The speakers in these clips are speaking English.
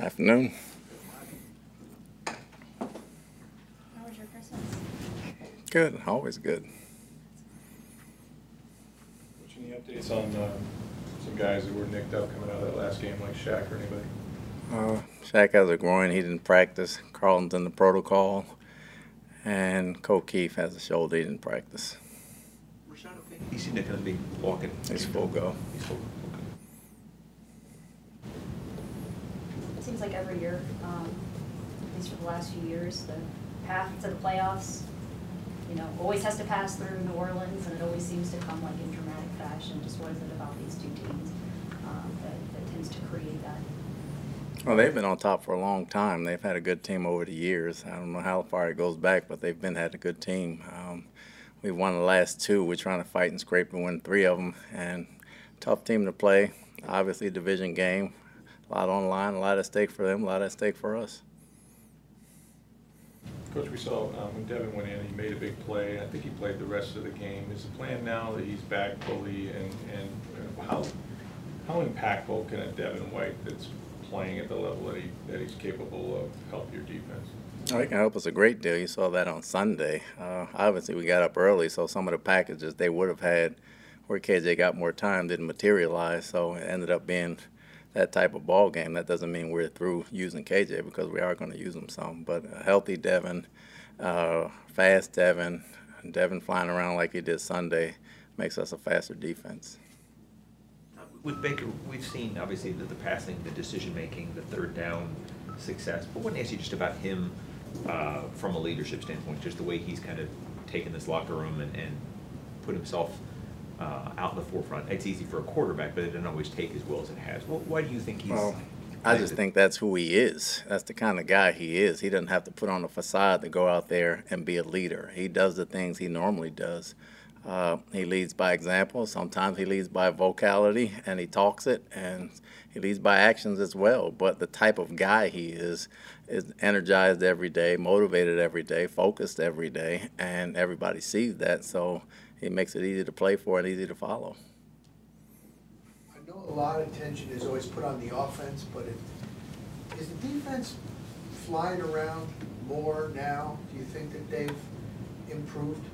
Afternoon. How was your Christmas? Good. Always good. What's any updates on um, some guys that were nicked up coming out of that last game, like Shaq or anybody? Uh, Shaq has a groin. He didn't practice. Carlton's in the protocol. And Cole Keefe has a shoulder. He didn't practice. Rashaad okay? He seemed to be walking. He's full go. He's full. Okay. It seems like every year, um, at least for the last few years, the path to the playoffs, you know, always has to pass through New Orleans, and it always seems to come like in dramatic fashion. Just what is it about these two teams um, that, that tends to create that? Well, they've been on top for a long time. They've had a good team over the years. I don't know how far it goes back, but they've been had a good team. Um, we won the last two. We're trying to fight and scrape and win three of them. And tough team to play. Obviously, division game. A lot on the a lot at stake for them, a lot at stake for us. Coach, we saw um, when Devin went in, he made a big play. I think he played the rest of the game. Is the plan now that he's back fully, and, and uh, how how impactful can a Devin White that's playing at the level that he that he's capable of help your defense? Oh, he can help us a great deal. You saw that on Sunday. Uh, obviously, we got up early, so some of the packages they would have had where KJ got more time didn't materialize. So it ended up being that type of ball game. That doesn't mean we're through using KJ because we are going to use him some. But a healthy Devin, uh, fast Devin, Devin flying around like he did Sunday makes us a faster defense. With Baker, we've seen obviously the, the passing, the decision making, the third down success. But I ask you just about him uh, from a leadership standpoint, just the way he's kind of taken this locker room and, and put himself uh, out in the forefront. It's easy for a quarterback, but it doesn't always take as well as it has. Well, why do you think he's? Well, I just think that's who he is. That's the kind of guy he is. He doesn't have to put on a facade to go out there and be a leader. He does the things he normally does. Uh, he leads by example. Sometimes he leads by vocality and he talks it, and he leads by actions as well. But the type of guy he is is energized every day, motivated every day, focused every day, and everybody sees that. So it makes it easy to play for and easy to follow. I know a lot of attention is always put on the offense, but it, is the defense flying around more now? Do you think that they've improved?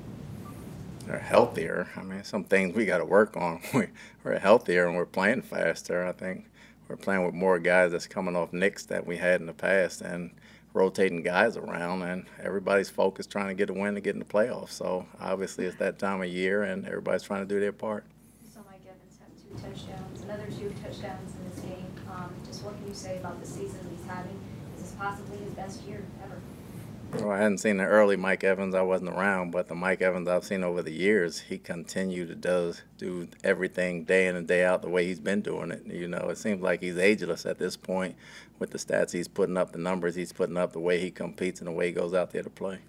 They're healthier. I mean, some things we got to work on. We, we're healthier and we're playing faster. I think we're playing with more guys that's coming off nicks that we had in the past and rotating guys around. And everybody's focused trying to get a win to get in the playoffs. So obviously it's that time of year and everybody's trying to do their part. So Mike Evans had two touchdowns, another two touchdowns in this game. Um, just what can you say about the season he's having? Is this possibly his best year ever? Well, I hadn't seen the early Mike Evans. I wasn't around, but the Mike Evans I've seen over the years, he continued to does do everything day in and day out the way he's been doing it. You know, it seems like he's ageless at this point with the stats he's putting up, the numbers he's putting up, the way he competes, and the way he goes out there to play.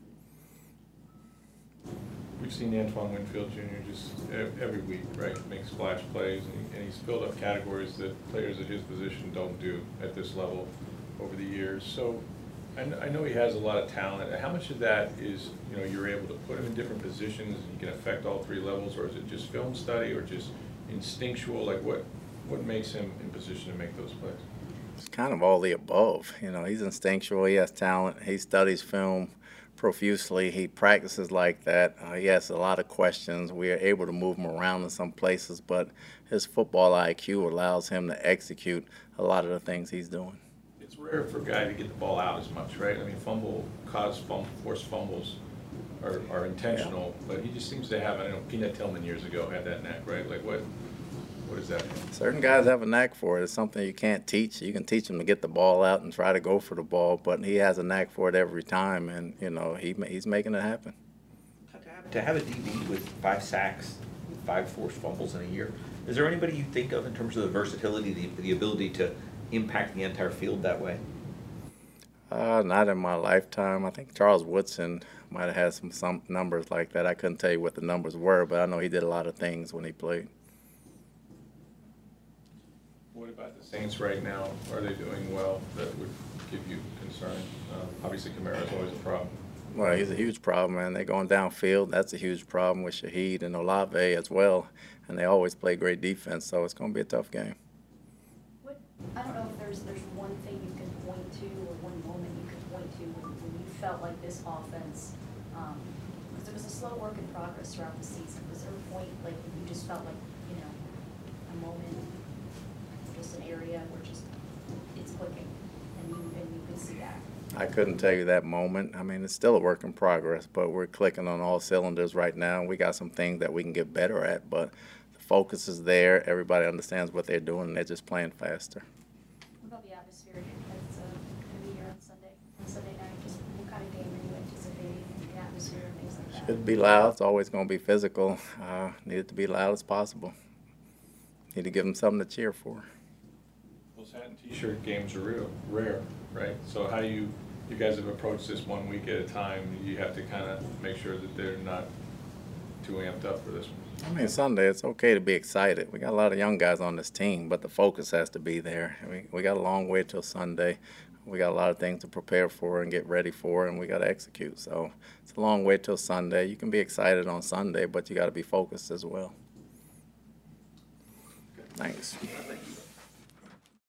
We've seen Antoine Winfield Jr. just every week, right, make splash plays, and he's filled up categories that players at his position don't do at this level over the years. So I kn- I know he has a lot of talent. How much of that is, you know, you're able to put him in different positions, and you can affect all three levels, or is it just film study, or just instinctual? Like, what, what makes him in position to make those plays? It's kind of all the above. You know, he's instinctual. He has talent. He studies film profusely. He practices like that. Uh, he has a lot of questions. We are able to move him around in some places, but his football IQ allows him to execute a lot of the things he's doing. It's rare for a guy to get the ball out as much, right? I mean, fumble, cause fumble, forced fumbles are, are intentional, but he just seems to have, I don't know, Peanut Tillman years ago had that knack, right? Like, what, what is that? Certain guys have a knack for it. It's something you can't teach. You can teach him to get the ball out and try to go for the ball, but he has a knack for it every time, and you know he he's making it happen. To have a DB with five sacks, five forced fumbles in a year, is there anybody you think of in terms of the versatility, the, the ability to impact the entire field that way? Uh, not in my lifetime. I think Charles Woodson might have had some some numbers like that. I couldn't tell you what the numbers were, but I know he did a lot of things when he played. What about the Saints right now? Are they doing well that would give you concern? Um, Obviously, is always a problem. Well, he's a huge problem, man. They're going downfield. That's a huge problem with Shaheed and Olave as well, and they always play great defense. So it's going to be a tough game. I don't know if there's, there's one thing you can point to or one moment you could point to when, when you felt like this offense, um, because it was a slow work in progress throughout the season, was there a point, like, you just felt like, you know, a moment, just an area where just, it's clicking, and you, and you could see that? I couldn't tell you that moment. I mean, it's still a work in progress, but we're clicking on all cylinders right now. We got some things that we can get better at, but focus is there. Everybody understands what they're doing, and they're just playing faster. What about the atmosphere that's, uh, here on Sunday, on Sunday night, just what kind of game are you anticipating, the atmosphere and things like that? Should be loud. It's always going to be physical. Uh, need it to be loud as possible. Need to give them something to cheer for. Those hat and t-shirt games are real, rare, right? So how you, you guys have approached this one week at a time, you have to kind of make sure that they're not too amped up for this one. I mean, Sunday, it's okay to be excited. We got a lot of young guys on this team, but the focus has to be there. We, we got a long way till Sunday. We got a lot of things to prepare for and get ready for, and we got to execute. So it's a long way till Sunday. You can be excited on Sunday, but you got to be focused as well. Thanks. Thank you.